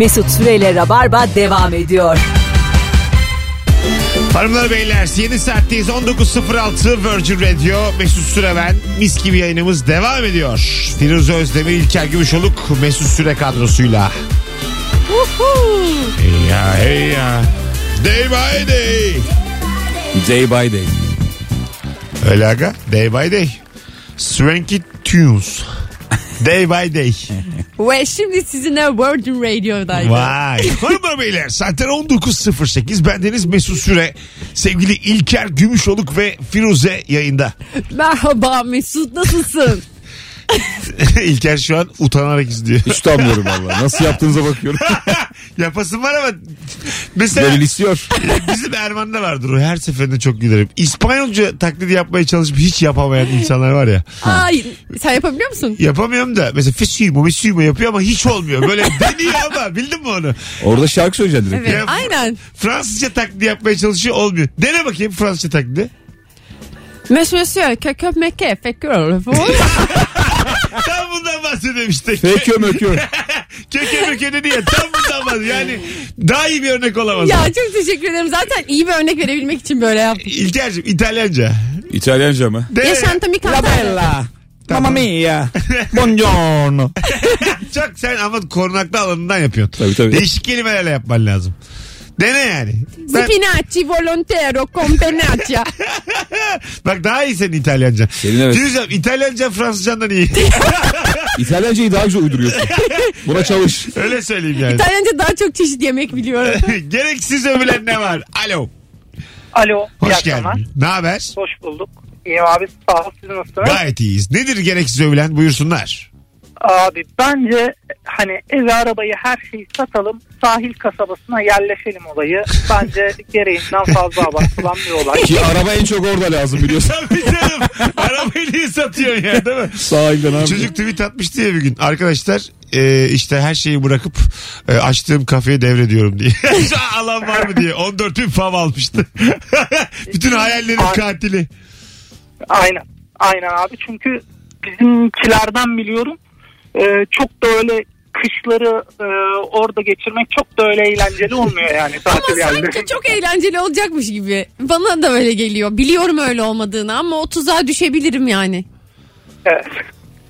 Mesut Süreyle Rabarba devam ediyor. Hanımlar beyler 7 saatteyiz 19.06 Virgin Radio Mesut Süre ben mis gibi yayınımız devam ediyor. Firuze Özdemir İlker Gümüşoluk Mesut Süre kadrosuyla. Hey ya hey ya. Day by day. Day by day. Öyle aga day by day. Swanky tunes. Day by day. Ve şimdi sizinle Virgin Radio'daydı. Vay. Hanımlar beyler saatler 19.08 bendeniz Mesut Süre. Sevgili İlker Gümüşoluk ve Firuze yayında. Merhaba Mesut nasılsın? İlker şu an utanarak izliyor. Hiç utanmıyorum valla. Nasıl yaptığınıza bakıyorum. Yapasın var ama mesela Gönül istiyor. bizim Erman'da vardır o her seferinde çok gülerim. İspanyolca taklidi yapmaya çalışıp hiç yapamayan insanlar var ya. Ay sen yapabiliyor musun? Yapamıyorum da mesela fesuyumu mesuyumu yapıyor ama hiç olmuyor. Böyle deniyor ama bildin mi onu? Orada şarkı söyleyeceksin direkt. Evet Ya- aynen. Fransızca taklidi yapmaya çalışıyor olmuyor. Dene bakayım Fransızca taklidi. Monsieur monsieur keke meke fekör. Tam bundan bahsediyorum işte. Fekö mökö. Keke möke dedi ya tam bundan bahsediyorum. Yani daha iyi bir örnek olamaz. ya çok teşekkür ederim. Zaten iyi bir örnek verebilmek için böyle yaptım. İlker'cim İtalyanca. İtalyanca mı? Dene. Yaşantımı La bella. Mamma mia. Buongiorno. Çok sen ama korunaklı alanından yapıyorsun. Tabii, tabii. Değişik kelimelerle yapman lazım. Dene yani. Ben- Spinacci volontero compenaccia. bak daha iyi senin İtalyanca. Senin evet. Diyeceğim İtalyanca Fransızcandan iyi. İtalyancayı daha güzel uyduruyorsun. Buna çalış. Öyle söyleyeyim yani. İtalyanca daha çok çeşit yemek biliyorum. Gereksiz övülen ne var? Alo. Alo. Hoş geldin. Ne haber? Hoş bulduk. İyiyim abi sağ ol siz nasılsınız? Gayet iyiyiz. Nedir gereksiz övülen? Buyursunlar. Abi bence hani evi arabayı her şeyi satalım sahil kasabasına yerleşelim olayı. Bence gereğinden fazla abartılan bir olay. Ki araba en çok orada lazım biliyorsun. Tabii canım. Arabayı niye satıyorsun ya değil mi? Sahilden abi. Çocuk tweet atmıştı ya bir gün. Arkadaşlar e, işte her şeyi bırakıp e, açtığım kafeye devrediyorum diye. Alan var mı diye. 14 bin fav almıştı. Bütün hayallerin Ay- katili. Aynen. Aynen abi çünkü bizimkilerden biliyorum e, çok da öyle kışları e, orada geçirmek çok da öyle eğlenceli olmuyor yani ama tatil yerleri. sanki çok eğlenceli olacakmış gibi. Bana da öyle geliyor. Biliyorum öyle olmadığını ama o tuzağa düşebilirim yani. Evet.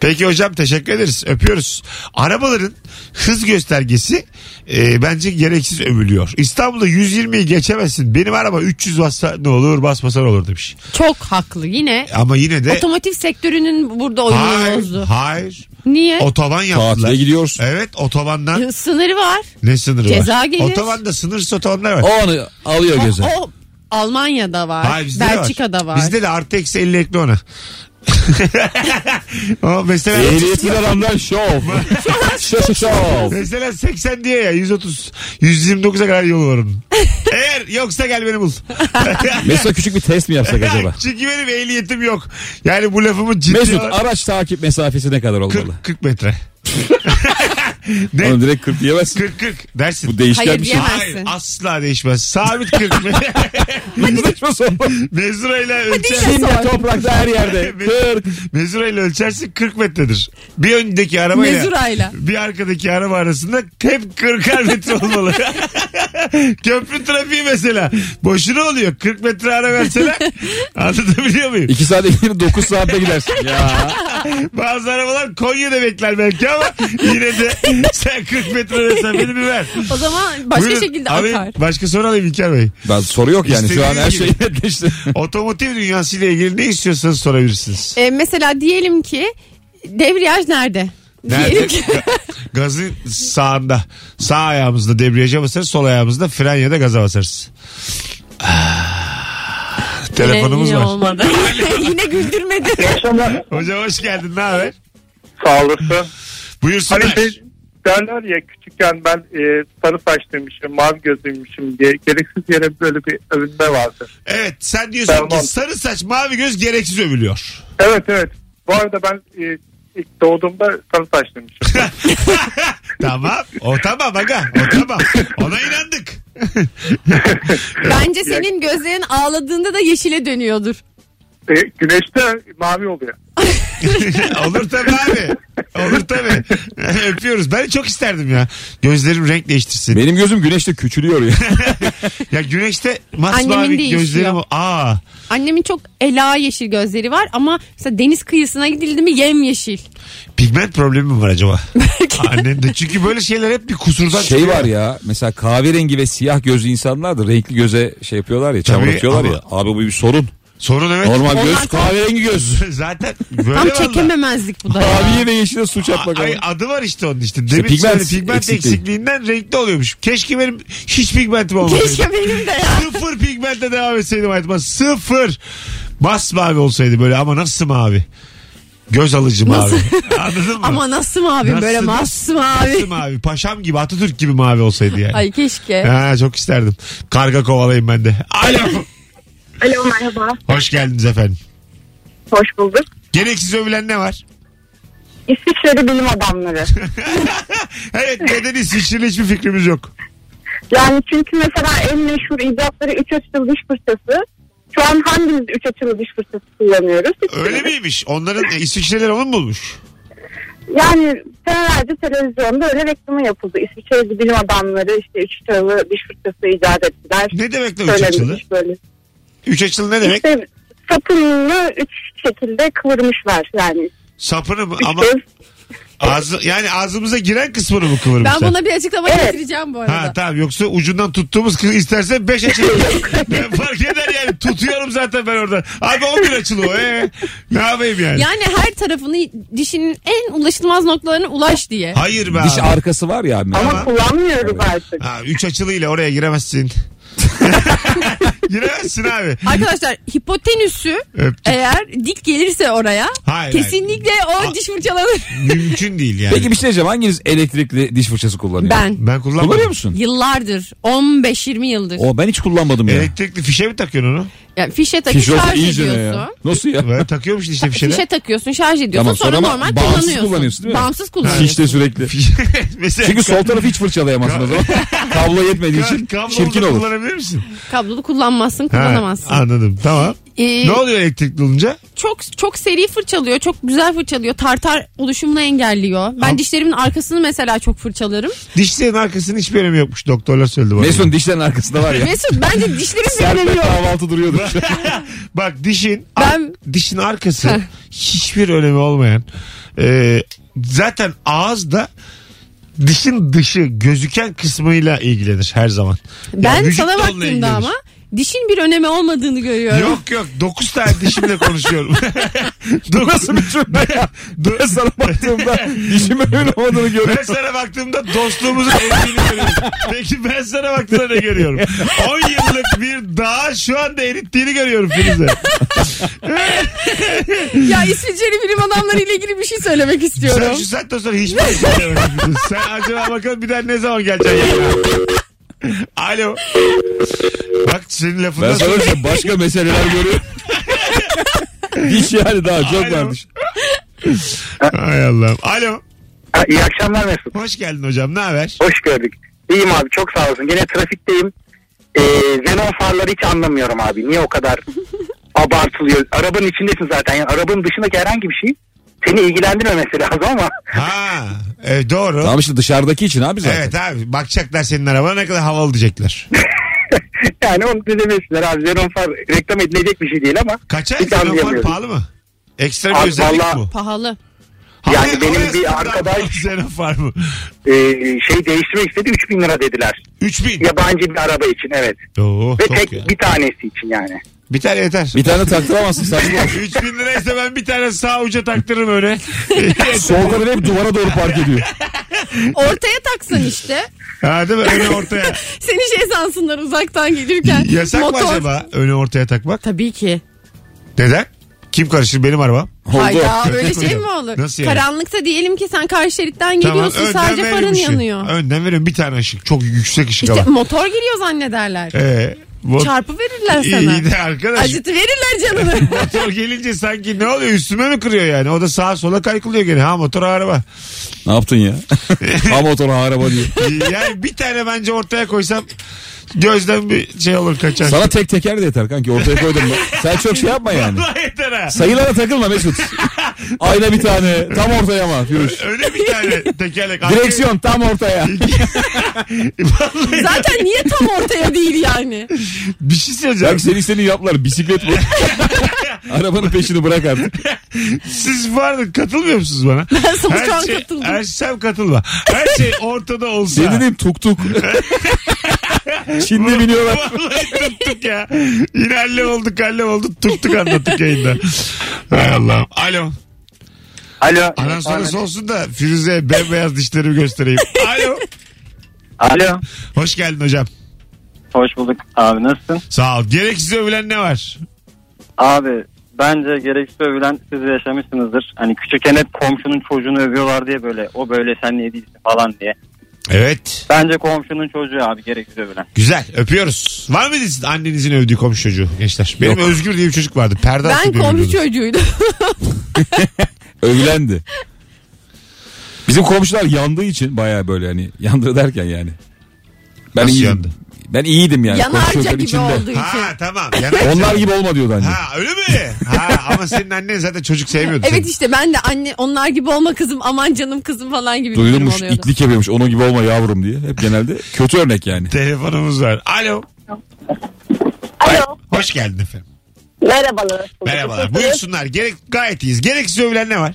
Peki hocam teşekkür ederiz. Öpüyoruz. Arabaların hız göstergesi e, bence gereksiz övülüyor. İstanbul'da 120'yi geçemezsin. Benim araba 300 bassa ne olur basmasan olur demiş. Çok haklı yine. Ama yine de Otomotiv sektörünün burada oyunu hayır, bozdu. hayır. Niye? Otoban yaptılar. Tatile gidiyorsun. Evet otobandan Sınırı var. ne sınırı Ceza var? gelir. Otobanda sınırsız otobanlar var. O anı alıyor O, göze. o Almanya'da var. Hayır, bizde de Belçika'da var. Bizde de artı eksi 50 ekle ona. o mesela Ehliyetin adamdan şov. Şov şov. Mesela 80 diye ya 130 129'a kadar yolu var onun. Eğer yoksa gel beni bul. Mesela küçük bir test mi yapsak acaba? Çünkü benim ehliyetim yok. Yani bu lafımı ciddi Mesut al- araç takip mesafesi ne kadar olmalı? 40, 40 metre. ne? Onu direkt 40 diyemezsin. 40 40 dersin. Bu değişken Hayır bir şey. diyemezsin. Hayır asla değişmez. Sabit 40 metre. Saçma sapan. Mezurayla ölçer. yine Şimdi sor. toprakta her yerde. 40. Mezurayla ölçersin 40 metredir. Bir öndeki arabayla Mezurayla. bir arkadaki araba arasında hep 40'ar metre olmalı. Köprü trafiği mesela. Boşuna oluyor. 40 metre ara verseler. Anlatabiliyor muyum? 2 saate gider 9 saatte gidersin. Ya. Bazı arabalar Konya'da bekler belki ama yine de sen 40 metre mesafeni bir ver. O zaman başka Buyurun. şekilde Abi, akar. Başka soru alayım İlker Bey. Ben soru yok yani şu an her şey netleşti. Otomotiv dünyasıyla ilgili ne istiyorsanız sorabilirsiniz. Ee, mesela diyelim ki debriyaj nerede? Nerede? Gazın sağında. Sağ ayağımızda debriyaja basarız. Sol ayağımızda fren ya da gaza basarız. Ah, Telefonumuz var. olmadı. yine güldürmedi. Hocam hoş geldin. Ne haber? Sağ olasın. Buyursunlar. Hani şey derler ya küçükken ben e, sarı saçlıymışım, mavi gözlüymüşüm diye gereksiz yere böyle bir övünme vardı. Evet sen diyorsun Tamam. ki sarı saç mavi göz gereksiz övülüyor. Evet evet. Bu arada ben e, ilk doğduğumda sarı saçlıymışım. tamam. O tamam aga. O tamam. Ona inandık. Bence senin gözlerin ağladığında da yeşile dönüyordur. E, güneşte mavi oluyor. Olur tabii abi. Olur tabii. Öpüyoruz. Ben çok isterdim ya. Gözlerim renk değiştirsin. Benim gözüm güneşte küçülüyor ya. Ya güneşte Annemin masmavi değişiyor. gözlerim. Aa. Annemin çok ela yeşil gözleri var ama mesela deniz kıyısına gidildi mi yemyeşil. Pigment problemi mi var acaba? Annen de. Çünkü böyle şeyler hep bir kusurdan şey çıkıyor. var ya mesela kahverengi ve siyah gözlü insanlar da renkli göze şey yapıyorlar ya çamur Tabii atıyorlar ama- ya. Abi bu bir sorun. Sorun evet. Normal göz Onlar- kahverengi göz. Zaten böyle Tam valla. çekememezlik bu da. ya. Maviye ve yeşile suç atmak. Ay, abi. adı var işte onun işte. Demin pigment pigment, pigment eksikliği. eksikliğinden renkli oluyormuş. Keşke benim hiç pigmentim olmasaydı. Keşke benim de ya. Sıfır pigmentle devam etseydim hayatıma. Sıfır. Masmavi olsaydı böyle ama nasıl mavi? Göz alıcı mavi. Anladın mı? Ama nasıl mavi Nasıl- böyle nasıl- masmavi. Nasıl mavi? Paşam gibi Atatürk gibi mavi olsaydı yani. Ay keşke. Ha, çok isterdim. Karga kovalayayım ben de. Alo. Alo merhaba. Hoş geldiniz efendim. Hoş bulduk. Gereksiz övülen ne var? İsviçreli bilim adamları. evet neden İsviçre'li hiçbir fikrimiz yok. Yani çünkü mesela en meşhur icatları üç açılı diş fırçası. Şu an hangimiz üç açılı diş fırçası kullanıyoruz? Öyle miymiş? Onların e, İsviçreler onu mu bulmuş? Yani senelerce televizyonda öyle reklamı yapıldı. İsviçreli bilim adamları işte üç açılı diş fırçası icat ettiler. Ne demek lan üç açılı? Böyle. Üç açılı ne demek? İşte sapını üç şekilde kıvırmışlar yani. Sapını mı? Üç Ama göz. ağzı, yani ağzımıza giren kısmını mı kıvırmışlar? Ben buna bir açıklama Evet. getireceğim bu arada. Ha tamam yoksa ucundan tuttuğumuz kız isterse 5 açılı. Ben fark eder yani tutuyorum zaten ben orada. Abi 11 açılı o. Ee, ne yapayım yani? Yani her tarafını dişinin en ulaşılmaz noktalarına ulaş diye. Hayır be Diş abi. arkası var ya. abi. Ama Ama- kullanmıyoruz artık. Ha, üç açılıyla oraya giremezsin. giremezsin abi. Arkadaşlar hipotenüsü Öptük. eğer dik gelirse oraya Hayır, kesinlikle o diş fırçalanır. Mümkün değil yani. Peki bir şey diyeceğim. Hanginiz elektrikli diş fırçası kullanıyor? Ben Ben kullanmadım. Kullanıyor musun? yıllardır 15-20 yıldır. O ben hiç kullanmadım ya. Elektrikli fişe mi takıyorsun onu? Yani fişe takıp Fiş olsa şarj iyice ne ediyorsun. ya? Nasıl ya? Ben takıyormuş işte fişeler. Fişe takıyorsun şarj ediyorsun Tamam, sonra, sonra ama normal bağımsız kullanıyorsun. kullanıyorsun değil mi? Bağımsız kullanıyorsun. Fişte sürekli. Mesela Çünkü sol tarafı hiç fırçalayamazsın o zaman. Kablo yetmediği için Kablo çirkin olur. kullanabilir misin? Kablolu kullanmazsın Ha, kullanamazsın. anladım tamam. Ee, Ne oluyor elektrikli olunca? çok çok seri fırçalıyor. Çok güzel fırçalıyor. Tartar oluşumunu engelliyor. Ben Am- dişlerimin arkasını mesela çok fırçalarım. Dişlerin arkasının hiçbir önemi yokmuş. Doktorlar söyledi bana. Mesut'un dişlerin arkasında var ya. Mesut bence dişlerin bir önemi yok. kahvaltı duruyordu. Bak dişin Ben- dişin arkası hiçbir önemi olmayan e, zaten ağız dişin dışı gözüken kısmıyla ilgilenir her zaman. Ben Yani vücut sana baktığımda ilgilenir. ama dişin bir önemi olmadığını görüyorum. Yok yok 9 tane dişimle konuşuyorum. Dokuz- Nasıl bir cümle ya? Ben sana baktığımda dişimin öyle olmadığını ben görüyorum. sana baktığımda dostluğumuzun eridiğini görüyorum. Peki ben sana baktığımda ne görüyorum? 10 yıllık bir dağ şu anda erittiğini görüyorum Firuze. ya İsviçreli bilim adamları ile ilgili bir şey söylemek Sen istiyorum. şu saatten sonra hiçbir şey söylemiyorsun. Sen acaba bakalım bir daha ne zaman geleceksin yayına? Alo. Bak senin lafından Ben sana şey, başka meseleler görüyorum. Diş yani daha çok Alo. var diş. Hay Allah'ım. Alo. Ha, iyi akşamlar Mesut. Hoş geldin hocam. Ne haber? Hoş gördük. İyiyim abi çok sağ olsun. Gene trafikteyim. Ee, xenon farları hiç anlamıyorum abi. Niye o kadar abartılıyor? Arabanın içindesin zaten. Yani arabanın dışındaki herhangi bir şey seni ilgilendirmemesi lazım ama Ha, evet, doğru. Tamam işte dışarıdaki için abi zaten. Evet abi bakacaklar senin arabana ne kadar havalı diyecekler. yani onu demesinler abi. Xenon far reklam edilecek bir şey değil ama Kaça? var anlayamıyorum. pahalı mı? Ekstra bir Abi özellik vallahi- bu. Pahalı. Yani benim bir arkadaş- Senin var mı? Ee, şey değiştirmek istedi 3000 lira dediler. 3000. Yabancı bir araba için evet. Oo, Ve tek ya. bir tanesi için yani. Bir tane yeter. Bir tane taktıramazsın saçma. 3000 liraysa ben bir tane sağ uca taktırırım öne. Sol kadar hep duvara doğru park ediyor. Ortaya taksan işte. ha değil mi? Öne ortaya. Seni şey sansınlar uzaktan gelirken. Yasak Motor. mı acaba öne ortaya takmak? Tabii ki. Neden? Kim karışır benim arabam? Oldu. Hayda öyle şey mi olur? Nasıl yani? Karanlıkta diyelim ki sen karşı şeritten geliyorsun önden sadece farın ışığı. yanıyor. Önden veriyorum bir tane ışık. Çok yüksek ışık İşte ama. motor geliyor zannederler. Ee, bu... Çarpı verirler sana. İyi de arkadaş. Acıtı verirler canını. Motor gelince sanki ne oluyor üstüme mi kırıyor yani? O da sağa sola kaykılıyor gene. Ha motor araba. Ne yaptın ya? ha motor ha araba diyor. yani bir tane bence ortaya koysam Gözden bir şey olur kaçar. Sana tek teker de yeter kanki ortaya koydum? Sen çok şey yapma yani. Vallahi yeter ha. Sayılara takılma Mesut. Ayna bir tane tam ortaya ama Firuş. Öyle bir tane tekerlek. Direksiyon tam ortaya. Vallahi Zaten niye tam ortaya değil yani? bir şey söyleyeceğim. Belki senin istediğin yaptılar. Bisiklet bu. Arabanın peşini bırak artık. Siz var mı katılmıyor musunuz bana? Ben sana şu an şey, katıldım. Her sen katılma. Her şey ortada olsa. Senin dediğin tuk tuk. Çinli biniyorlar. Vallahi tuttuk ya. Yine halle olduk halle olduk tuttuk anlattık yayında. Hay Allah'ım. Alo. Alo. Anan sonrası olsun da Firuze bembeyaz dişlerimi göstereyim. Alo. Alo. Hoş geldin hocam. Hoş bulduk abi nasılsın? Sağ ol. Gereksiz övülen ne var? Abi bence gereksiz övülen siz yaşamışsınızdır. Hani küçükken hep komşunun çocuğunu övüyorlar diye böyle o böyle sen niye değilsin falan diye. Evet. Bence komşunun çocuğu abi gereksiz övülen. Güzel. Öpüyoruz. Var mıydı sizin annenizin övdüğü komşu çocuğu gençler? Benim Özgür diye bir çocuk vardı. Perde Ben komşu övülüyordu. çocuğuydum. Övülendi. Bizim komşular yandığı için baya böyle hani yandı derken yani. Ben Nasıl yandı? Ben iyiydim yani. Yanarca gibi içinde. olduğu için. Ha tamam. Yanarca. Onlar gibi olma diyordu anne. Ha öyle mi? Ha ama senin annen zaten çocuk sevmiyordu. Evet seni. işte ben de anne onlar gibi olma kızım aman canım kızım falan gibi oluyordu. itlik yapıyormuş onun gibi olma yavrum diye. Hep genelde kötü örnek yani. Telefonumuz var. Alo. Alo. Hoş geldin efendim. Merhabalar. Merhabalar. Buyursunlar. Gerek, gayet iyiyiz. Gereksiz övülen ne var?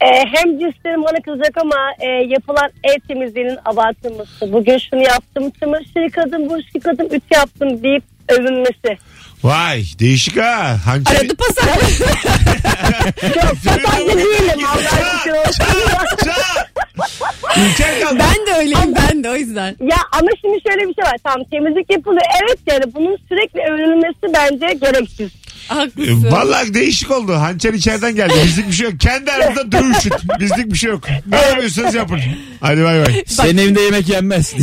Ee, hem cinslerim bana kızacak ama e, yapılan ev temizliğinin abartılması. Bugün şunu yaptım, çamaşır yıkadım, bulaşık yıkadım, ütü yaptım deyip övünmesi. Vay değişik ha. Hançer... Aradı pasar. Çok. Çat! Çat! İlker kaldı. ben de öyleyim ben de o yüzden. Ya ama şimdi şöyle bir şey var. Tamam temizlik yapılıyor. Evet yani bunun sürekli övünülmesi bence gereksiz. Haklısın. E, Vallahi değişik oldu. Hançer içeriden geldi. Bizlik bir şey yok. Kendi aranızda dövüşün. Bizlik bir şey yok. Ne yapıyorsanız yapın. Hadi bay bay. Senin evinde yemek yenmez.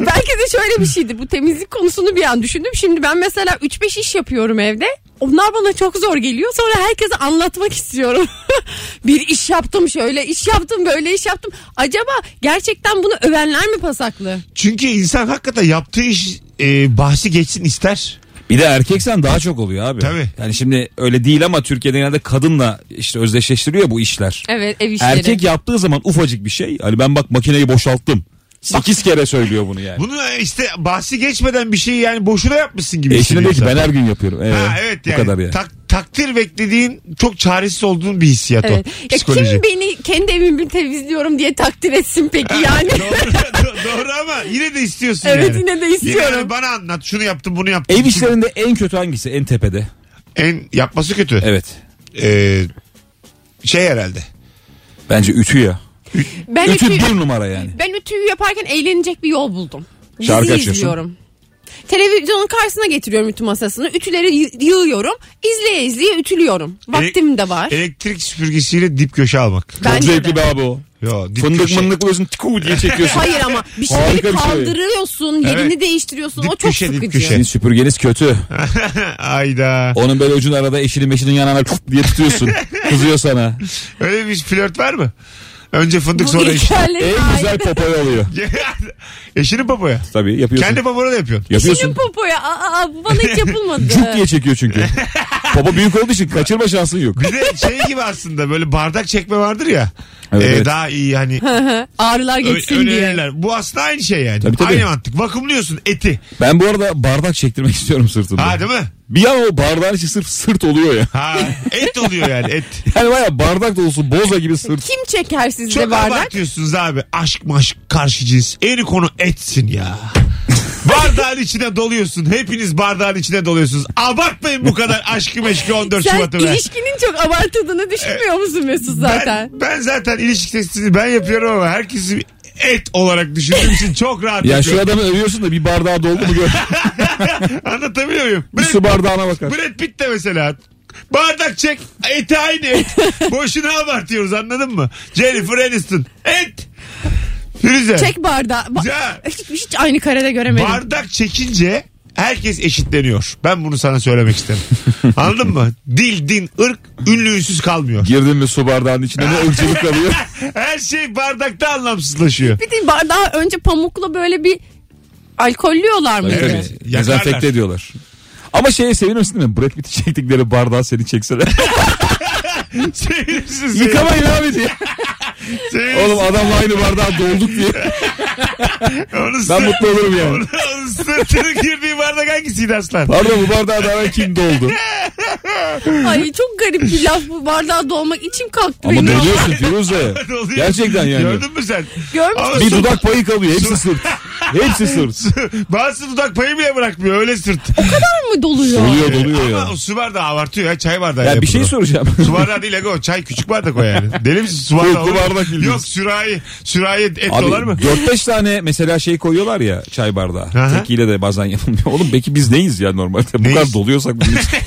Belki de şöyle bir şeydir. Bu temizlik konusunu bir an düşündüm. Şimdi ben mesela 3-5 iş yapıyorum evde. Onlar bana çok zor geliyor. Sonra herkese anlatmak istiyorum. bir iş yaptım şöyle iş yaptım böyle iş yaptım. Acaba gerçekten bunu övenler mi pasaklı? Çünkü insan hakikaten yaptığı iş e, bahsi geçsin ister. Bir de erkeksen daha çok oluyor abi. Tabii. Yani şimdi öyle değil ama Türkiye'de genelde kadınla işte özdeşleştiriyor bu işler. Evet ev işleri. Erkek yaptığı zaman ufacık bir şey. Hani ben bak makineyi boşalttım. 8 kere söylüyor bunu yani. Bunu işte bahsi geçmeden bir şeyi yani boşuna yapmışsın gibi Eşine diyor ki ben her gün yapıyorum. Evet, Ha, evet bu yani. kadar yani. Tak- takdir beklediğin çok çaresiz olduğun bir hissiyat Evet. o. Ya Psikoloji. kim beni kendi evimi temizliyorum diye takdir etsin peki yani? doğru, do- doğru ama yine de istiyorsun Evet, yani. yine de istiyorum. yani bana anlat şunu yaptım bunu yaptım. Ev işlerinde en kötü hangisi? En tepede. En yapması kötü. Evet. Ee, şey herhalde. Bence ütü ya. Ben Ütü ütü, bir numara yani. ben ütüyü yaparken eğlenecek bir yol buldum. Dizi Şarkı açıyorsun. izliyorum. Televizyonun karşısına getiriyorum ütü masasını. Ütüleri y- yığıyorum. İzleye izleye ütülüyorum. Vaktim de var. Elektrik süpürgesiyle dip köşe almak. Çok Bence zevkli de. be abi o. Yo, dip Fındık köşe. mındık buluyorsun tiku diye çekiyorsun. Hayır ama bir şeyleri Harika bir şey. kaldırıyorsun, yerini Evet. değiştiriyorsun. Dip o çok köşe, dip sıkıcı. köşe. Senin süpürgeniz kötü. Ayda. Onun böyle ucunu arada eşinin meşinin yanına çuf diye tutuyorsun. Kızıyor sana. Öyle bir flört var mı? Önce fındık Bu sonra. İlkerlerin En güzel popoy oluyor. Eşinin papoya. Tabii yapıyorsun. Kendi papona da yapıyorsun. yapıyorsun. Şinin popoya. Aa, aa, bu bana hiç yapılmadı. Cuk diye çekiyor çünkü. Popo büyük olduğu için kaçırma şansın yok. Bir de şey gibi aslında böyle bardak çekme vardır ya. Evet, Ee, evet. Daha iyi hani Ağrılar geçsin diye. önerirler. Bu aslında aynı şey yani. Tabii, tabii. Aynı mantık. Vakumluyorsun eti. Ben bu arada bardak çektirmek istiyorum sırtımda. Ha değil mi? Bir an o bardağın içi sırf sırt oluyor ya. Ha et oluyor yani et. Yani baya bardak dolusu boza gibi sırt. Kim çeker sizde Çok bardak? abartıyorsunuz abi. Aşk maşk karşı cins. En konu etsin ya. Bardağın içine doluyorsun. Hepiniz bardağın içine doluyorsunuz. Abartmayın bu kadar aşkı meşkı 14 Sen Şubat'ı be. ilişkinin çok abartıldığını düşünmüyor musun Mesut zaten? Ben, ben zaten ilişki testini ben yapıyorum ama herkesi et olarak düşündüğüm için çok rahat Ya şu yapıyorum. adamı övüyorsun da bir bardağı doldu mu gör. Anlatabiliyor muyum? bir su bardağına bakar. Brad Pitt de mesela bardak çek eti aynı et. Boşuna abartıyoruz anladın mı? Jennifer Aniston et. Firuze. Çek bardağı. Ba- Ya. hiç, hiç aynı karede göremedim. Bardak çekince herkes eşitleniyor. Ben bunu sana söylemek isterim. Anladın mı? Dil, din, ırk, ünlü ünsüz kalmıyor. Girdin mi su bardağının içine ne ırkçılık kalıyor. Her şey bardakta anlamsızlaşıyor. bir de bardağı önce pamukla böyle bir Alkollüyorlar mı? Tabii. Evet, yakarlar. Dezenfekte ediyorlar. Ama şeye sevinirsin değil mi? Brad Pitt'i çektikleri bardağı seni çekseler. Sevinirsin. Yıkamayın abi diye. Oğlum adamla aynı bardağa dolduk diye. Onu Ben mutlu olurum yani. Onu, onu sırtını girdiği bardak hangisiydi aslan? Pardon bu bardağa daha kim doldu? Ay çok garip bir laf bu bardağa dolmak içim kalktı Ama benim. doluyorsun Firuze. Gerçekten yani. Gördün mü sen? Görmüş Ama Bir su- dudak payı kalıyor. Hepsi sırt. Hepsi sırt. Bazısı dudak payı bile bırakmıyor öyle sırt. mı doluyor? Doluyor doluyor Ama ya. o su bardağı abartıyor ya çay bardağı. Ya bir şey soracağım. Su bardağı değil Ego çay küçük bardak o yani. Deli misin su bardağı? Olur mu? bardak bildiğiniz. Yok sürahi. Sürahi et Abi dolar mı? 4-5 tane mesela şey koyuyorlar ya çay bardağı. Aha. Tekiyle de bazen yapılmıyor. Oğlum peki biz neyiz ya normalde? Bu Neyiz? kadar doluyorsak bunun için.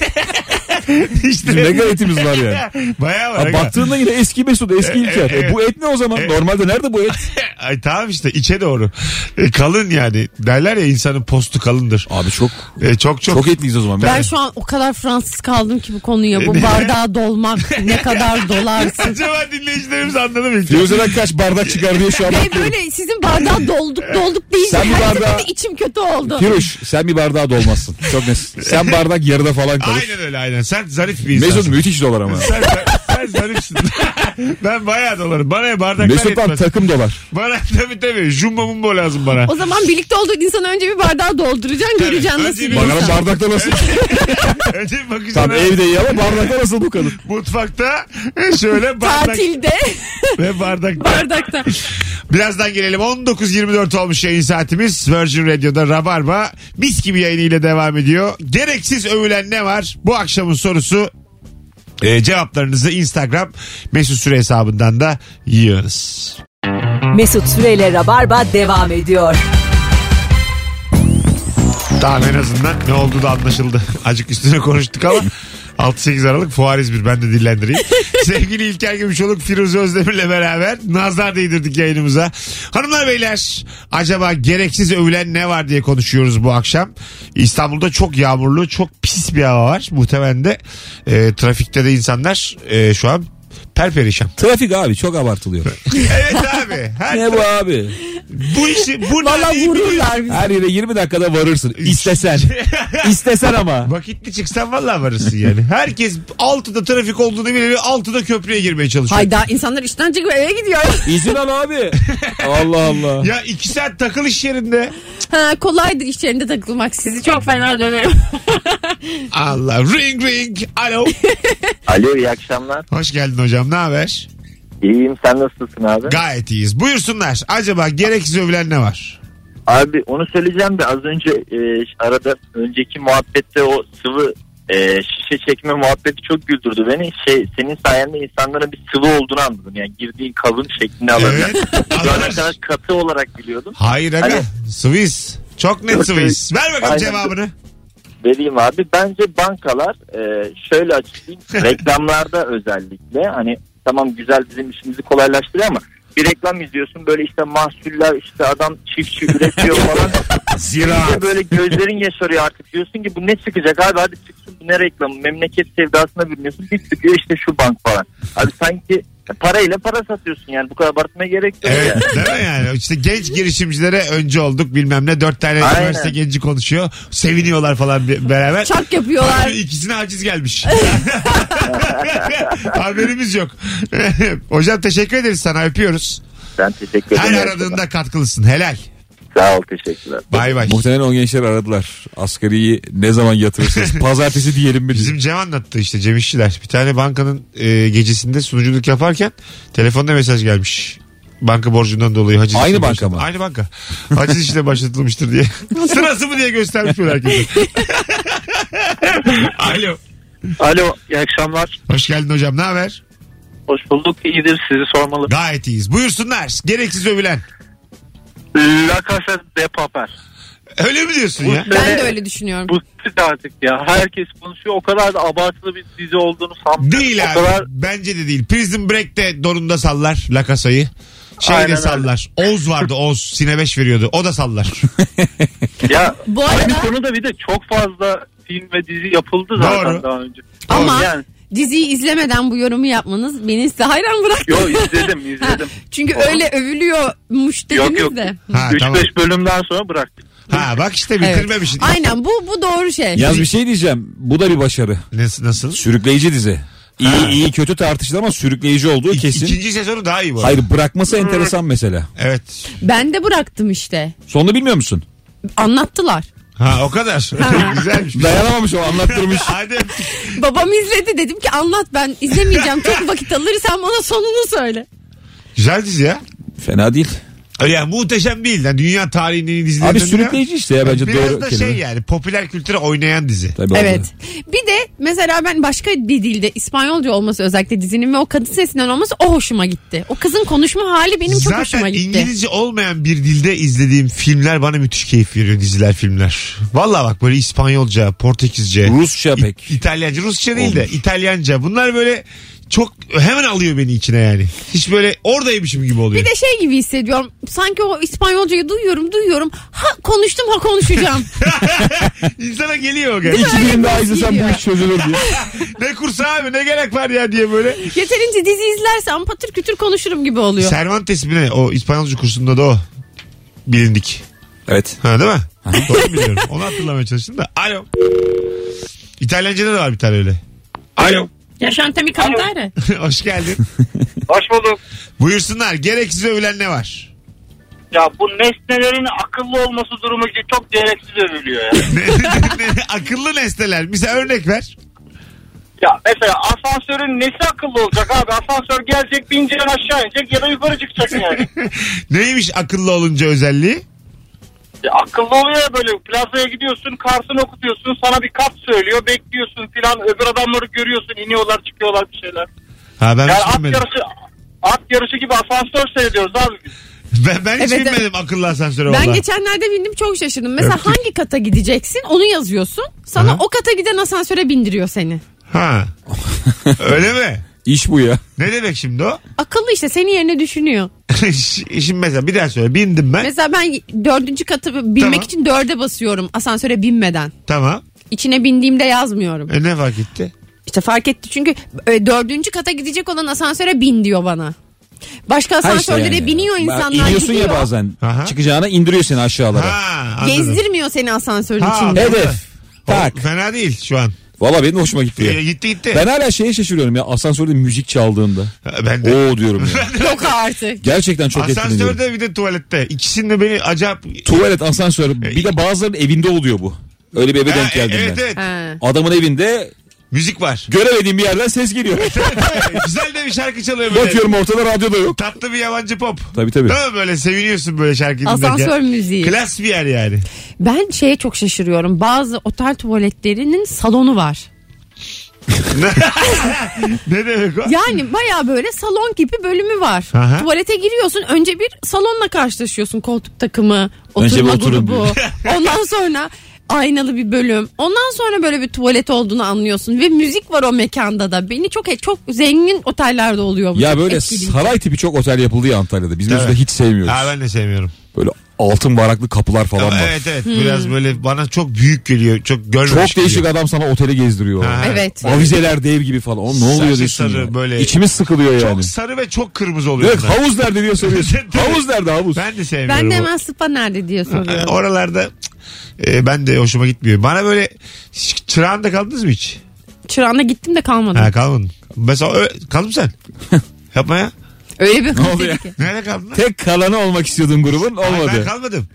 Bizim ne kadar etimiz var yani. Bayağı var. Ha, baktığında yine eski Mesut eski E, İlker. e, E, bu et ne o zaman? E. Normalde nerede bu et? Ay tamam işte içe doğru. E, kalın yani. Derler ya insanın postu kalındır. Abi çok E, çok çok. çok etliyiz o zaman. Ben şu an o kadar Fransız kaldım ki bu konuya. Bu Ne? bardağa dolmak ne kadar dolarsın. Acaba dinleyicilerimiz anladı mı? İlker? Firuze'den kaç bardak çıkar diye şu an bakıyorum. böyle sizin bardağa dolduk dolduk deyince Sen bir her bardağa- seferinde içim kötü oldu. Firuş sen bir bardağa dolmazsın. Çok net. Sen bardak yarıda falan kalır. Aynen öyle aynen. Sen zarif bir insansın. Mesut müthiş dolar ama. Sen, sen zarifsin. ben bayağı dolarım. Bana bardaklar Mesut'tan yetmez. takım dolar. Bana tabii tabii. Jumbo mumbo lazım bana. O zaman birlikte olduğun insanı önce bir bardağa dolduracaksın göreceksin önce nasıl bir insan. bardakta nasıl? Önce bir bakacaksın. Tam ha. evde iyi ama bardakta nasıl bu kadın? Mutfakta şöyle bardak Tatilde ve bardakta. bardakta. Birazdan gelelim. 19.24 olmuş yayın saatimiz. Virgin Radio'da Rabarba mis gibi yayınıyla devam ediyor. Gereksiz övülen ne var? Bu akşamın sorusu e, cevaplarınızı Instagram Mesut Süre hesabından da yığınız. Mesut Süreyle Rabarba devam ediyor. Tamam en azından ne olduğu da anlaşıldı. Acık üstüne konuştuk ama 6-8 Aralık Fuar İzmir ben de dillendireyim. Sevgili İlker Gümüşoluk Firuze Özdemir'le beraber nazar değdirdik yayınımıza. Hanımlar beyler acaba gereksiz övülen ne var diye konuşuyoruz bu akşam. İstanbul'da çok yağmurlu çok pis bir hava var. Muhtemelen de e, trafikte de insanlar e, şu an perperişan. Trafik abi çok abartılıyor. Evet abi. Her, ne bu abi? bu işi bu Valla vururlar bizi. Her yere 20 dakikada varırsın. İstesen. İstesen ama. Vakitli çıksan vallahi varırsın yani. Herkes altıda trafik olduğunu biliyor. Altıda köprüye girmeye çalışıyor. Hayda insanlar işten çıkıp eve gidiyor. İzin al abi. Allah Allah. Ya iki saat takıl iş yerinde. ha, kolaydır iş yerinde takılmak sizi çok fena döverim. Allah ring ring. Alo. Alo iyi akşamlar. Hoş geldin hocam ne haber? İyiyim sen nasılsın abi? Gayet iyiyiz. Buyursunlar. Acaba gereksiz övülen ne var? Abi onu söyleyeceğim de az önce e, arada önceki muhabbette o sıvı e, şişe çekme muhabbeti çok güldürdü beni. Şey senin sayende insanların bir sıvı olduğunu anladım. Yani girdiğin kabın şeklini alabilir. Evet. Şu ana kadar katı olarak biliyordum. Hayır aga. Alo. Swiss. Çok net Swiss. Ver bakalım Aynen. cevabını. Vereyim abi. Bence bankalar e, şöyle açıklayayım. reklamlarda özellikle hani tamam güzel bizim işimizi kolaylaştırıyor ama bir reklam izliyorsun böyle işte mahsuller işte adam çiftçi üretiyor falan. Ziraat. böyle gözlerin yaşarıyor artık diyorsun ki bu ne çıkacak abi hadi çıksın bu ne reklamı memleket sevdasına bilmiyorsun bir çıkıyor işte şu bank falan. Abi sanki parayla para satıyorsun yani bu kadar abartmaya gerek yok Evet yani. değil mi yani? İşte genç girişimcilere önce olduk bilmem ne. Dört tane Aynen. üniversite genci konuşuyor. Seviniyorlar falan bir- beraber. Çak yapıyorlar. Halbuki ikisine aciz gelmiş. Haberimiz yok. Hocam teşekkür ederiz sana öpüyoruz. Ben teşekkür Her ederim. aradığında katkılısın. Helal. Sağ ol teşekkürler. Bay bay. Muhtemelen o gençler aradılar. Asgariyi ne zaman yatırırsınız? Pazartesi diyelim mi? Bizim Cem anlattı işte Cem İşçiler. Bir tane bankanın e, gecesinde sunuculuk yaparken telefonda mesaj gelmiş. Banka borcundan dolayı haciz Aynı banka başlat- mı? Aynı banka. Haciz işlemi başlatılmıştır diye. Sırası mı diye göstermiş böyle herkese. Alo. Alo iyi akşamlar. Hoş geldin hocam ne haber? Hoş bulduk. İyidir sizi sormalı. Gayet iyiyiz. Buyursunlar. Gereksiz övülen. La Casa de Papel. Öyle mi diyorsun ya? Ben de öyle düşünüyorum. Bu sık artık ya. Herkes konuşuyor. O kadar da abartılı bir dizi olduğunu sanmıyorum. Değil o abi. kadar Bence de değil. Prison Break de donunda sallar La Casa'yı. Şey Aynen de öyle. sallar. Oğuz vardı Oğuz. Sine 5 veriyordu. O da sallar. ya Bu aynı arada konuda bir de çok fazla film ve dizi yapıldı zaten Doğru. daha önce. ama Yani diziyi izlemeden bu yorumu yapmanız beni size hayran bıraktı. yo izledim Ha, izledim. Çünkü Oğlum. öyle övülüyormuş dediniz Yok yok. de. Ha, 3-5 tamam. bölümden sonra bıraktık. Ha bak işte Evet. bitirmemişsin. Aynen bu bu doğru şey. Yaz bir şey diyeceğim. Bu da bir başarı. Nasıl? nasıl? Sürükleyici dizi. İyi Ha. iyi kötü tartışılır ama sürükleyici olduğu kesin. İkinci sezonu daha iyi bu arada. Hayır bırakması enteresan mesela. Evet. Ben de bıraktım işte. Sonunu bilmiyor musun? Anlattılar. Ha o kadar. Güzelmiş. Dayanamamış o anlattırmış. Hadi. Babam izledi dedim ki anlat ben izlemeyeceğim çok vakit alır sen bana sonunu söyle. Güzel dizi ya. Fena değil. Yani muhteşem değil. Yani dünya tarihinin en iyi dizilerinden Abi biri sürükleyici işte ya bence Biraz doğru da kelime. şey yani popüler kültüre oynayan dizi. Tabii oldu. Evet. Bir de mesela ben başka bir dilde İspanyolca olması özellikle dizinin ve o kadın sesinden olması o hoşuma gitti. O kızın konuşma hali benim çok hoşuma Zaten gitti. İngilizce olmayan bir dilde izlediğim filmler bana müthiş keyif veriyor diziler filmler. Vallahi bak böyle İspanyolca, Portekizce, Rusça pek. İ- İtalyanca, Rusça değil de. İtalyanca. Bunlar böyle çok hemen alıyor beni içine yani. Hiç böyle oradaymışım gibi oluyor. Bir de şey gibi hissediyorum. Sanki o İspanyolcayı duyuyorum duyuyorum. Ha konuştum ha konuşacağım. İnsana geliyor o gel. İki birim daha izlesem bu Geliyor. iş çözülür diye. ne kursu abi ne gerek var ya diye böyle. Yeterince dizi izlersem patır kütür konuşurum gibi oluyor. Cervantes mi ne? O İspanyolca kursunda da o. Bilindik. Evet. Ha değil mi? Doğru biliyorum. Onu hatırlamaya çalıştım da. Alo. İtalyanca'da da var bir tane öyle. Alo. Yaşantemi cantare. Hoş geldin. Hoş bulduk. Buyursunlar. Gereksiz övülen ne var? Ya bu nesnelerin akıllı olması durumu çok gereksiz övülüyor ya. Akıllı nesneler. Mesela örnek ver. ya mesela asansörün nesi akıllı olacak abi? Asansör gelecek bineceksin aşağı inecek ya da yukarı çıkacak yani. Neymiş akıllı olunca özelliği? Ya akıllı oluyor böyle plazaya gidiyorsun kartını okutuyorsun sana bir kat söylüyor bekliyorsun filan öbür adamları görüyorsun iniyorlar çıkıyorlar bir şeyler. Ha ben Yani hiç at bilmedim. yarışı at yarışı gibi asansör seyrediyoruz abi biz. Ben, ben hiç Evet, bilmedim akıllı asansöre Ben valla. geçenlerde bindim çok şaşırdım. Mesela Öptük. hangi kata gideceksin onu yazıyorsun. Sana Aha. o kata giden asansöre bindiriyor seni. Ha. Öyle mi? İş bu ya. Ne demek şimdi o? Akıllı işte senin yerine düşünüyor. Şimdi mesela bir daha söyle. Bindim ben. Mesela ben dördüncü katı binmek Tamam. için dörde basıyorum asansöre binmeden. Tamam. İçine bindiğimde yazmıyorum. E ne fark etti? İşte fark etti çünkü e, dördüncü kata gidecek olan asansöre bin diyor bana. Başka Ha işte asansörlere yani. biniyor Bak, insanlar İniyorsun gidiyor. ya bazen. Aha. Çıkacağına indiriyor seni aşağılara. Ha anladım. Gezdirmiyor seni asansörün Ha, içinde. Hedef. O Tak. Fena değil şu an. Valla benim de hoşuma gitti. E, ya. gitti gitti. Ben hala şeye şaşırıyorum ya asansörde müzik çaldığında. Ben de. Oo diyorum ya. Yok artık. Gerçekten çok etkileniyorum. Asansörde bir de tuvalette. İkisinin de beni acayip... Tuvalet, asansör. Bir de bazılarının evinde oluyor bu. Öyle bir eve Ha, denk geldim evet ben. evet. Ha. Adamın evinde Müzik var. göremediğim bir yerden ses geliyor. Güzel de bir şarkı çalıyor böyle. Bakıyorum ortada radyo da yok. Tatlı bir yabancı pop. Tabii tabii. Değil mi böyle seviniyorsun böyle şarkı dinlerken. Asansör müziği. Klas bir yer yani. Ben şeye çok şaşırıyorum. Bazı otel tuvaletlerinin salonu var. ne demek o? Yani baya böyle salon gibi bölümü var. Aha. Tuvalete giriyorsun önce bir salonla karşılaşıyorsun koltuk takımı, Önce bir oturma grubu. Ondan sonra aynalı bir bölüm. Ondan sonra böyle bir tuvalet olduğunu anlıyorsun ve müzik var o mekanda da. Beni çok çok zengin otellerde oluyor bu. Ya Çok böyle etkileyici. saray tipi çok otel yapıldı ya Antalya'da. Biz Evet. mesela hiç sevmiyoruz. Ha ben de sevmiyorum. Böyle altın baraklı kapılar falan var. evet evet Hmm. biraz böyle bana çok büyük geliyor. Çok görmemiş Çok değişik geliyor. adam sana oteli gezdiriyor. Ha. Evet. Avizeler dev gibi falan. O ne oluyor Saçı diyorsun sarı, ya. böyle- İçimiz sıkılıyor yani. Çok sarı ve çok kırmızı oluyor. Evet bunlar. havuz nerede diye soruyorsun. Havuz nerede havuz? Ben de sevmiyorum. Ben de o. hemen spa nerede diye soruyorum. Oralarda e, ben de hoşuma gitmiyor. Bana böyle hiç- çırağında kaldınız mı hiç? Çırağına gittim de kalmadım. Ha kalmadın. Mesela ö- kaldın mı sen? Yapma ya. Öyle bir Ne oldu ya? ki. Nerede kaldın? lan? Tek kalanı olmak istiyordun grubun Ay, ben olmadı. kalmadım.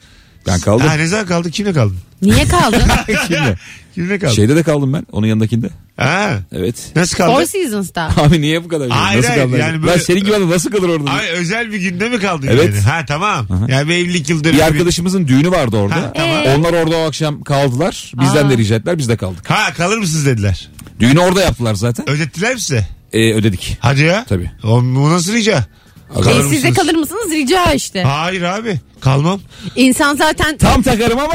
Ben kaldım. Ha, ne zaman kaldın? Kimle kaldın? Niye kaldın? Kimle? Kimle kaldın? Şeyde de kaldım ben. Onun yanındakinde. Ha, Evet. nasıl Four kaldın? Seasons'ta. Abi niye bu kadar? Hayır, nasıl hayır, kaldın? yani böyle- Lan senin gibi adam nasıl kalır orada? Ay özel bir günde mi kaldın Evet. yani? Ha tamam. Yani bir evlilik yıl dönümü. bir arkadaşımızın düğünü vardı orada. Ha, tamam. Onlar orada o akşam kaldılar. Bizden Aa. de rica ettiler. Biz de kaldık. Ha kalır mısınız dediler. Düğünü orada yaptılar zaten. Ödettiler mi size? Ee, ödedik. Hadi ya. Tabii. O, bu nasıl rica? Kalır E, siz de mısınız? kalır mısınız? Rica işte. Hayır abi. Kalmam. İnsan zaten Tam takarım ama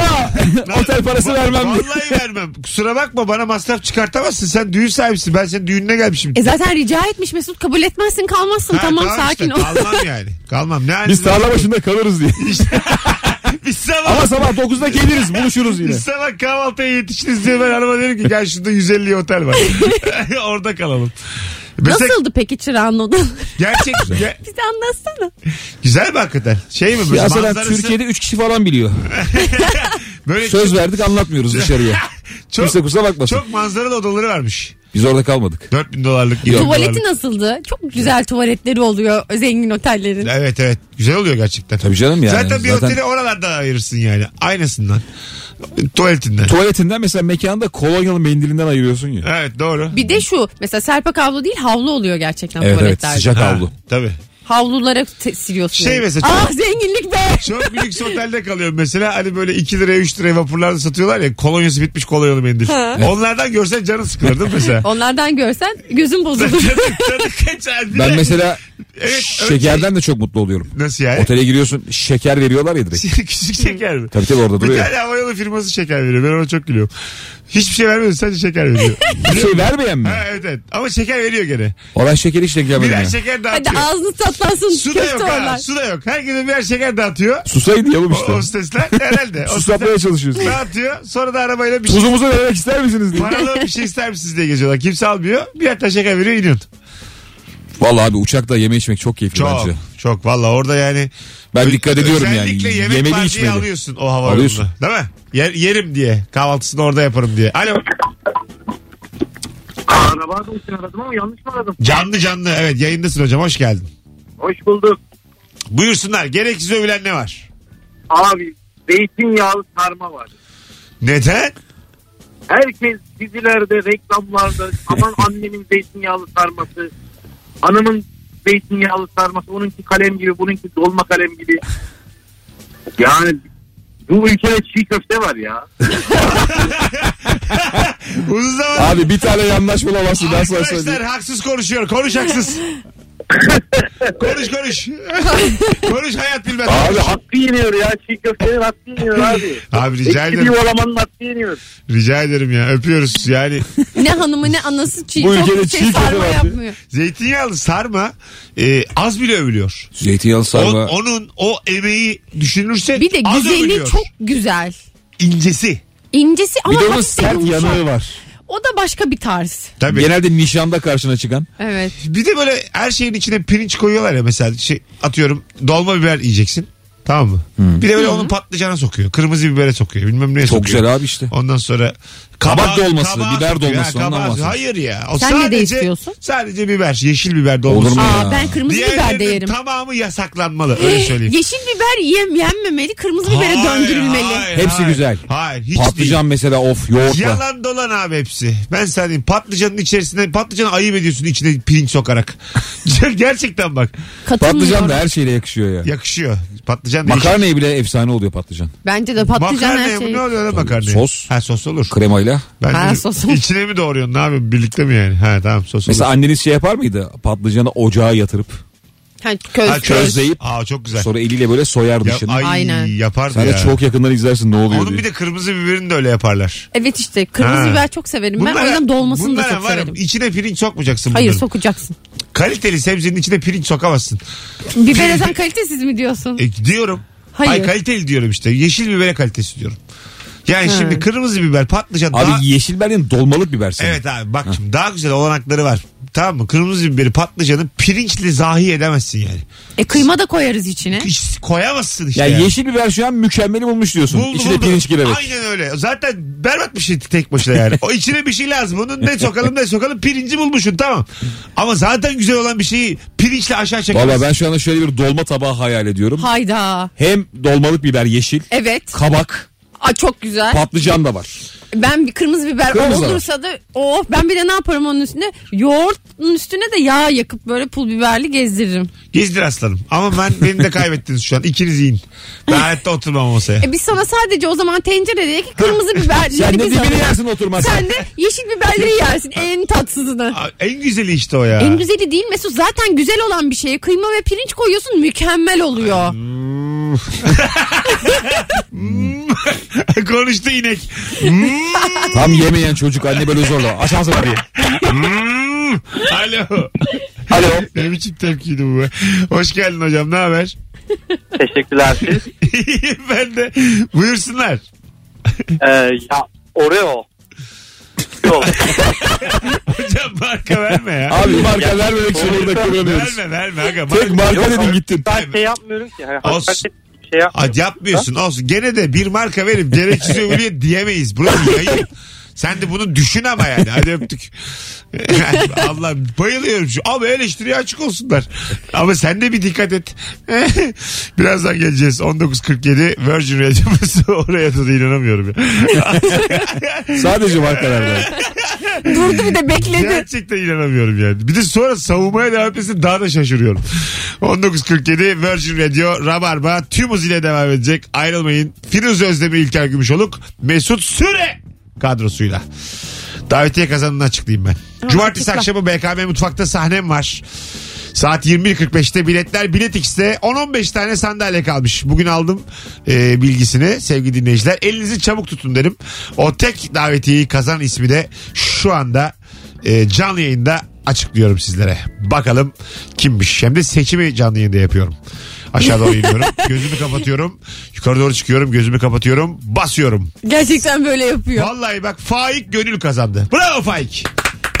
otel parası vermem. diye. Vallahi vermem. Kusura bakma bana masraf çıkartamazsın. Sen düğün sahibisin. Ben senin düğününe gelmişim. E zaten rica etmiş Mesut kabul etmezsin kalmazsın Ha, tamam, işte, sakin ol. Kalmam yani. Kalmam. Ne Biz tarla başında kalırız diye. Biz sabah, ama sabah 9'da geliriz buluşuruz yine. biz sabah kahvaltıya yetişiriz diye ben araba dedim ki gel şurada 150 otel var. Orada kalalım. Mesela Nasıldı peki çırağın odaları? gerçek ge- Bize anlatsana. güzel mi hakikaten? Şey mi böyle Ya mesela manzarası? Türkiye'de 3 kişi falan biliyor. Böyle Söz verdik anlatmıyoruz dışarıya. çok, Kimse kusura bakmasın. çok manzaralı odaları varmış. Biz orada kalmadık. 4000 dolarlık. 7000 Tuvaleti dolarlık. nasıldı? Çok güzel tuvaletleri oluyor zengin otellerin. Evet evet. Güzel oluyor gerçekten. Tabii canım yani. Zaten bir oteli oralarda ayırırsın yani. Aynısından. Tuvaletinden. Tuvaletinden mesela mekanda kolonyalı mendilinden ayırıyorsun ya. evet doğru. Bir de şu mesela serpak havlu değil havlu oluyor gerçekten Evet evet tuvaletlerde. sıcak Ha, havlu. Tabii. Havlulara te- siliyorsun. Şey yani. mesela Ah çok- zenginlik be. Çok lüks otelde kalıyorum mesela. Hani böyle 2 liraya 3 liraya vapurlarda satıyorlar ya. Kolonyası bitmiş kolonyalı mendil. Onlardan görsen canın sıkılır değil mi mesela? Onlardan görsen gözün bozulur. tadı, tadı kaçar. Bir Ben mesela Evet, şekerden de çok mutlu oluyorum. Nasıl yani? Otele giriyorsun şeker veriyorlar ya direkt. Küçük şeker mi? Tabii tabii orada Bir duruyor. tane havayolu firması şeker veriyor. Ben ona çok gülüyorum. Hiçbir şey vermiyor sadece şeker veriyor. Bir şey vermeyen mi? ha, evet evet. Ama şeker veriyor gene. O ben şeker hiç denk gelmedim Birer ya. şeker Hadi dağıtıyor. ağzını tatlansın. Su da yok köfte ha. oralar. Su da yok. Herkese birer şeker dağıtıyor. Susaydı O işte. hostesler herhalde. Suslatmaya çalışıyorsun. Dağıtıyor. Sonra da arabayla bir şey Tuzumuzu vermek ister misiniz diye. Paralı bir şey ister misiniz diye geziyorlar. Kimse almıyor. Bir hatta şeker veriyor iniyorsun. Vallahi abi uçakta yeme içmek çok keyifli Çok bence. çok valla orada yani. Ben dikkat ediyorum yani. Özellikle yemek Yemeli içmeli. alıyorsun o hava Alıyorsun. yolunda. Değil mi? Yer, yerim diye. Kahvaltısını orada yaparım diye. Alo. Araba için aradım ama yanlış mı aradım? Canlı canlı. Evet yayındasın hocam. Hoş geldin. Hoş bulduk. Buyursunlar. Gereksiz övülen ne var? Abi zeytinyağlı sarma var. Neden? Herkes dizilerde, reklamlarda aman annemin zeytinyağlı sarması, hanımın zeytinyağlı sarması, onunki kalem gibi, bununki dolma kalem gibi. Yani bu ülkede çiğ köfte var ya. Uzun zaman Abi bir tane yanlış bulamazsın Arkadaşlar haksız konuşuyor. Konuş haksız. konuş konuş. konuş hayat bilmez. Abi hakkı yeniyor ya. Çiğ köftenin hakkı yeniyor abi. Abi rica ederim. bir olamanın hakkı yeniyor. Rica ederim ya. Öpüyoruz. Yani Ne hanımı ne anası çiğ. Bu çok ülkede şey çiğ köfte sarma var. yapmıyor. zeytinyağlı sarma e, az bile övülüyor. Zeytinyağlı O- sarma. onun o emeği düşünürse Bir de az güzeli övülüyor. çok güzel. incesi. İncesi ama Bir de onun hafif de sert yumuşak. yanığı var. O da başka bir tarz. Tabii. Genelde nişanda karşına çıkan. Evet. Bir de böyle her şeyin içine pirinç koyuyorlar ya mesela şey atıyorum dolma biber yiyeceksin. Tamam mı? Bir de böyle onu patlıcana sokuyor. Kırmızı bibere sokuyor. Bilmem neye Çok sokuyor. güzel abi işte. Ondan sonra Kabak dolması, kabağa biber dolması, kabağa- bahsediyor. Hayır ya. O Sen ne de sadece, istiyorsun? Sadece biber. Yeşil biber dolması. Olur mu Aa ya? ben kırmızı biber de yerim. tamamı yasaklanmalı. Öyle söyleyeyim. Yeşil biber yem, yenmemeli, kırmızı bibere Hayır, döndürülmeli. hayır, Hepsi hayır. güzel. Hayır hiç Patlıcan değil. mesela of yoğurtla. Yalan dolan abi hepsi. Ben sana patlıcanın içerisine patlıcanı ayıp ediyorsun içine pirinç sokarak. Gerçekten bak. Patlıcan da her şeyle yakışıyor ya. yakışıyor. Patlıcan değişik. Makarnaya bile efsane oluyor patlıcan. Bence de patlıcan Makarnaya her şey. Ne oluyor lan makarnaya? Sos. Ha sos olur. Kremayla. Ben Ha, de- sos olur. İçine mi doğruyorsun ne yapayım birlikte mi yani? Ha tamam sos Mesela anneniz şey yapar mıydı? Patlıcanı ocağa yatırıp Ha, köz, Ha, köz. közleyip Aa çok güzel. sonra eliyle böyle soyar Ya, dışını. ay, Aynen. yapardı Sen ya. de çok yakından izlersin ne oluyor Onun diye. bir de kırmızı biberini de öyle yaparlar. Evet işte kırmızı Ha. biber çok severim. ben o yüzden dolmasını da bunlara çok var ya, severim. İçine pirinç sokmayacaksın Hayır bunların. sokacaksın. Kaliteli sebzenin içine pirinç sokamazsın. Bibere sen kalitesiz mi diyorsun? E, diyorum. Hayır. Ay kaliteli diyorum işte. Yeşil bibere kalitesi diyorum. Yani şimdi kırmızı biber patlıcan Abi daha... yeşil biberin dolmalık biber senin. Evet abi bak şimdi daha güzel olanakları var. Tamam mı? Kırmızı biberi patlıcanı pirinçle zahi edemezsin yani. E kıyma da koyarız içine. Hiç koyamazsın işte. Yani yani. yeşil biber şu an mükemmeli bulmuş diyorsun. Buldu, İçine buldu. pirinç girerek. Aynen öyle. Zaten berbat bir şey tek başına yani. o içine bir şey lazım. Onun ne sokalım ne sokalım pirinci bulmuşsun tamam. Ama zaten güzel olan bir şeyi pirinçle aşağı çekemezsin. Valla ben şu anda şöyle bir dolma tabağı hayal ediyorum. Hayda. Hem dolmalık biber yeşil, Evet. kabak, Aa, çok güzel. patlıcan da var. Ben bir kırmızı biber Kırmızı olursa da oh ben bir de ne yaparım onun üstüne? Yoğurtun üstüne de yağ yakıp böyle pul biberli gezdiririm. Gezdir aslanım. Ama ben beni de kaybettiniz şu an. İkiniz yiyin. Ben hayatta oturmam masaya. E biz sana sadece o zaman tenceredeki kırmızı biberleri Sen ne biz dibini alırız. yersin oturmazsan. Sen de yeşil biberleri yersin en tatsızını. Aa, En güzeli işte o ya. En güzeli değil Mesut zaten güzel olan bir şeye kıyma ve pirinç koyuyorsun mükemmel oluyor. Konuştu inek. Tam yemeyen çocuk anne böyle zorla. Aç ağzını diye. Hmm. Alo. Alo. ne biçim tepkiydi bu be? Hoş geldin hocam ne haber? Teşekkürler siz. Ben de. Buyursunlar. Ee, ya Oreo. Yok. Hocam marka verme ya. Abi marka vermemek için orada kullanıyoruz. verme verme. Aga, Tek marka- dedin gittin. Ben şey yapmıyorum ki. Olsun. Şey yap. Hadi yapmıyorsun olsun. Gene de bir marka verip gereksiz övülüyor diyemeyiz. Burası yayın. Sen de bunu düşün ama yani. Hadi öptük. Allah bayılıyorum şu. Ama eleştiriye açık olsunlar. Ama sen de bir dikkat et. Birazdan geleceğiz. 19.47 Virgin Radio'muz. Oraya da, da inanamıyorum. Ya. Sadece markalarda. Durdu bir de bekledi. Gerçekten inanamıyorum yani. Bir de sonra savunmaya devam etmesine daha da şaşırıyorum. 19.47 Virgin Radio Rabarba tüm hızıyla devam edecek. Ayrılmayın. Firuze Özdemir İlker Gümüşoluk Mesut Süre kadrosuyla. Davetiye kazanını açıklayayım ben. Cumartesi açıkla. akşamı BKM Mutfak'ta sahnem var. Saat 21.45'te biletler Bilet X'te 10-15 tane sandalye kalmış. Bugün aldım e, bilgisini sevgili dinleyiciler. Elinizi çabuk tutun derim. O tek davetiyeyi kazan ismi de şu anda e, canlı yayında açıklıyorum sizlere. Bakalım kimmiş. Hem de seçimi canlı yayında yapıyorum. Aşağı doğru iniyorum. Gözümü kapatıyorum. Yukarı doğru çıkıyorum. Gözümü kapatıyorum. Basıyorum. Gerçekten böyle yapıyor. Vallahi bak Faik gönül kazandı. Bravo Faik.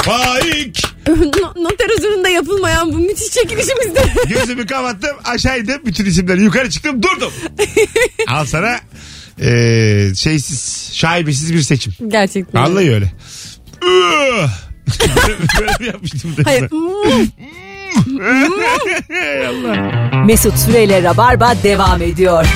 Faik. No- Noter huzurunda yapılmayan bu müthiş çekilişimizde. Gözümü kapattım aşağı indim bütün isimleri yukarı çıktım durdum. Al sana eee, şeysiz şaibesiz bir seçim. Gerçekten. Vallahi öyle. Üh! böyle, mi yapmıştım? Hayır. ben? Mesut Süreyle Rabarba devam ediyor.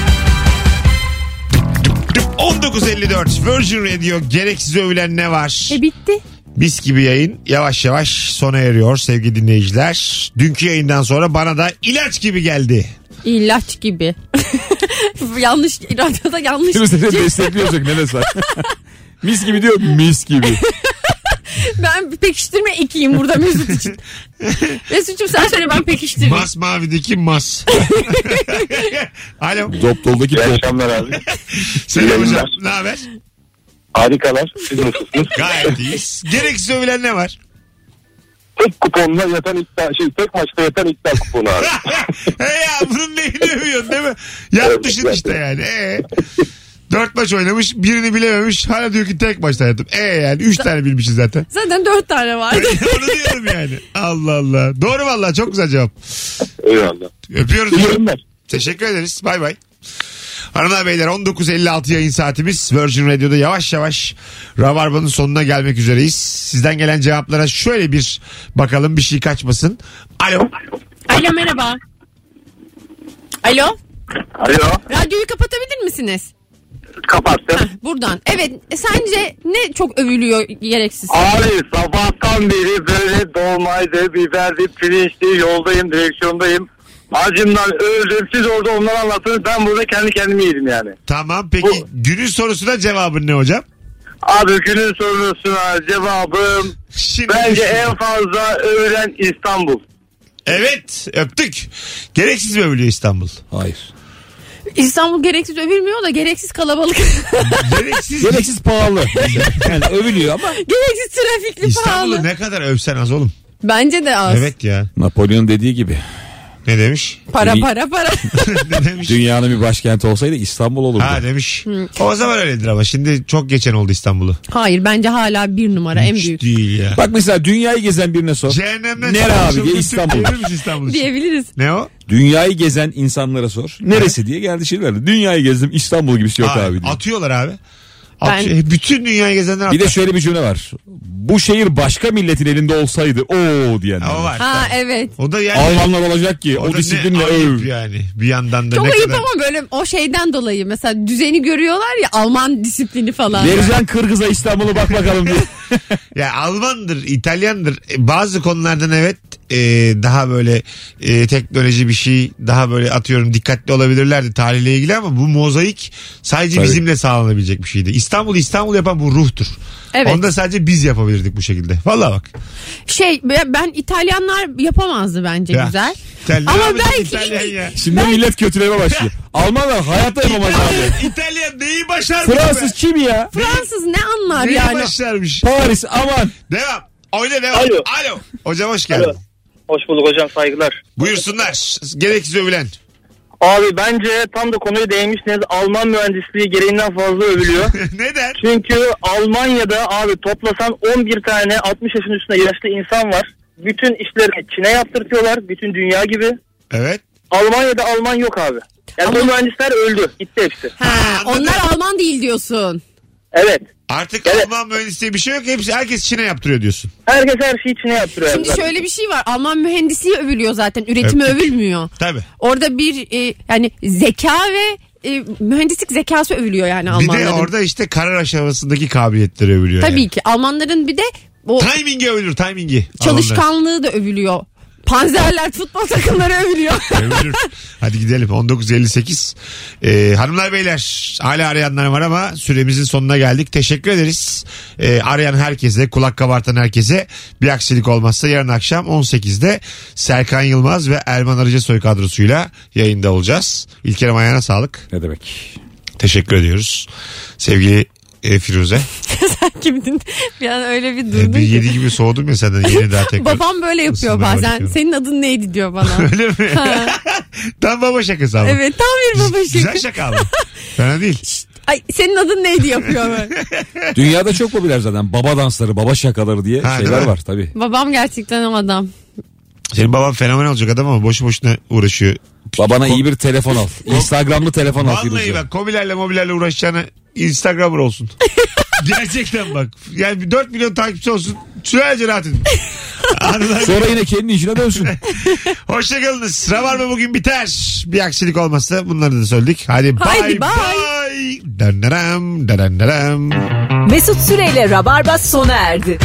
19.54 Virgin Radio gereksiz övülen ne var? E bitti. Mis gibi yayın yavaş yavaş sona eriyor sevgili dinleyiciler. Dünkü yayından sonra bana da ilaç gibi geldi. İlaç gibi. yanlış radyoda yanlış. Şimdi seni destekliyorsun ne var. mis gibi diyor mis gibi. ben pekiştirme ekiyim burada Mesut için. Mesut'cum sen söyle ben pekiştireyim. Mas mavideki mas. Alo. Dop doldaki İyi dop. akşamlar abi. Selam hocam. Ne haber? Harikalar. Siz nasılsınız? Gayet iyiyiz. Gereksiz övülen ne var? tek kuponla yatan iddia, şey tek maçta yatan iddia kuponu abi. He ya bunun neyini övüyorsun değil mi? Yapmışsın Evet, işte yani. Ee, dört maç oynamış birini bilememiş hala diyor ki tek maçta yaptım. E yani üç tane bilmişiz zaten. Zaten dört tane vardı. Onu diyorum yani. Allah Allah. Doğru vallahi çok güzel cevap. Eyvallah. Öpüyoruz. Yayınlar. Teşekkür ederiz. Bay bay. Hanımlar beyler 19.56 yayın saatimiz Virgin Radio'da yavaş yavaş Rabarba'nın sonuna gelmek üzereyiz. Sizden gelen cevaplara şöyle bir bakalım bir şey kaçmasın. Alo. Alo merhaba. Alo. Alo. Radyoyu kapatabilir misiniz? Kapattım. Heh, buradan. Evet e, sence ne çok övülüyor gereksiz? Abi sabahtan beri böyle dolmaydı, biberdi, pirinçli, yoldayım, direksiyondayım. Acımdan öldüm. Siz orada onları anlattınız. Ben burada kendi kendimi yedim yani. Tamam peki Bu- günün sorusuna cevabın ne hocam? Abi günün sorusuna cevabım Şimdi bence en fazla övülen İstanbul. Evet öptük. Gereksiz mi övülüyor İstanbul? Hayır. İstanbul gereksiz övülmüyor da gereksiz kalabalık. Gereksiz. Gereksiz pahalı. Yani övülüyor ama. gereksiz trafikli İstanbul'u pahalı. ne kadar övsen az oğlum. Bence de az. Evet ya. Napolyon dediği gibi. Ne demiş? Para para para. ne demiş? Dünyanın bir başkenti olsaydı İstanbul olurdu. Ha demiş. O zaman öyledir ama şimdi çok geçen oldu İstanbul'u. Hayır bence hala bir numara en Hiç büyük değil ya. Bak mesela dünyayı gezen birine sor. Cehennemden Nere abi olmuş İstanbul. İstanbul diyebiliriz. Ne o? Dünyayı gezen insanlara sor. Neresi diye geldi şey verdi. Dünyayı gezdim İstanbul gibisi yok Aa, abi diye. Atıyorlar abi. Ben-. Bütün dünyayı gezenler Bir de şöyle bir cümle var. Bu şehir başka milletin elinde olsaydı o diyenler. O var. Ha evet. O da yani. Almanlar olacak ki o, o, disiplinle öv. ayıp yani. Bir yandan da Çok ne ayıp kadar. ama böyle o şeyden dolayı mesela düzeni görüyorlar ya Alman disiplini falan. Vereceksin Kırgız'a İstanbul'u bak bakalım diye. Ya Almandır, İtalyandır. E, Bazı konulardan evet e, daha böyle e, teknoloji bir şey daha böyle atıyorum dikkatli olabilirlerdi tarihle ilgili ama bu mozaik sadece Tabii. bizimle sağlanabilecek bir şeydi. İstanbul İstanbul yapan bu ruhtur. Evet. Onu da sadece biz yapabilirdik bu şekilde. Vallahi bak. Şey ben İtalyanlar yapamazdı bence Ya, güzel. İtalyan Ama belki- İtalyan ya. Şimdi millet kötüleme başlıyor. Almanlar hayatta yapamaz abi. İtalyan neyi başarmış Fransız be? kim ya? Fransız ne anlar Neyi yani? başarmış? Paris aman. Devam. Oyna devam. Alo. Alo. Hocam hoş geldin. Alo. Hoş bulduk hocam saygılar. Buyursunlar. Gereksiz övülen. Abi bence tam da konuya değinmişsiniz. Alman mühendisliği gereğinden fazla övülüyor. Neden? Çünkü Almanya'da abi toplasan 11 tane 60 yaşın üstünde yaşlı insan var. Bütün işlerini Çin'e yaptırtıyorlar. Bütün dünya gibi. Evet. Almanya'da Alman yok abi. Yani Ama- o mühendisler öldü. Gitti hepsi. Ha, onlar Alman değil diyorsun. Evet. Artık Evet. Alman mühendisliği bir şey yok. Hepsi, herkes Çin'e yaptırıyor diyorsun. Herkes her şeyi içine yaptırıyor. Şimdi zaten. şöyle bir şey var. Alman mühendisliği övülüyor zaten. Üretimi Öptük. övülmüyor. Tabii. Orada bir e, yani zeka ve e, mühendislik zekası övülüyor yani Bir Almanların. de orada işte karar aşamasındaki kabiliyetleri övülüyor. Tabii yani. ki Almanların bir de o Timingi övülür timingi. çalışkanlığı da övülüyor. Panzerler futbol takımları övülüyor. Övülür. Hadi gidelim 19.58. Ee, hanımlar beyler hala arayanlar var ama süremizin sonuna geldik. Teşekkür ederiz. Ee, arayan herkese kulak kabartan herkese bir aksilik olmazsa yarın akşam 18'de Serkan Yılmaz ve Erman Arıcasoy kadrosuyla yayında olacağız. İlker'im ayağına sağlık. Ne demek? Teşekkür ediyoruz. Sevgili e, Firuze. Kimdin? Bir an öyle bir E, durdun bir ki. yedi gibi soğudum ya senden yeni daha tekrar. Babam böyle yapıyor bazen. başlıyorum. Senin adın neydi diyor bana. Öyle mi? Tam baba şakası ama. evet tam bir baba Güzel şaka. ama. Fena değil. Ay senin adın neydi yapıyor böyle. Dünyada çok popüler zaten. Baba dansları, baba şakaları diye Ha, şeyler var tabii. Babam gerçekten o adam. Senin baban fenomen olacak adam ama boşu boşuna uğraşıyor. Babana iyi bir telefon al. Instagramlı telefon al Vallahi bak kobilerle mobilerle uğraşacağına Instagramer olsun. Gerçekten bak. Yani bir 4 milyon takipçi olsun. Sürece rahat edin. Hanımlar, Sonra yine kendi işine dönsün. Hoşçakalınız. Rabarba bugün biter. Bir aksilik olmazsa bunları da söyledik. Hadi Haydi bye bye. Mesut Süreyle Rabarba sona erdi.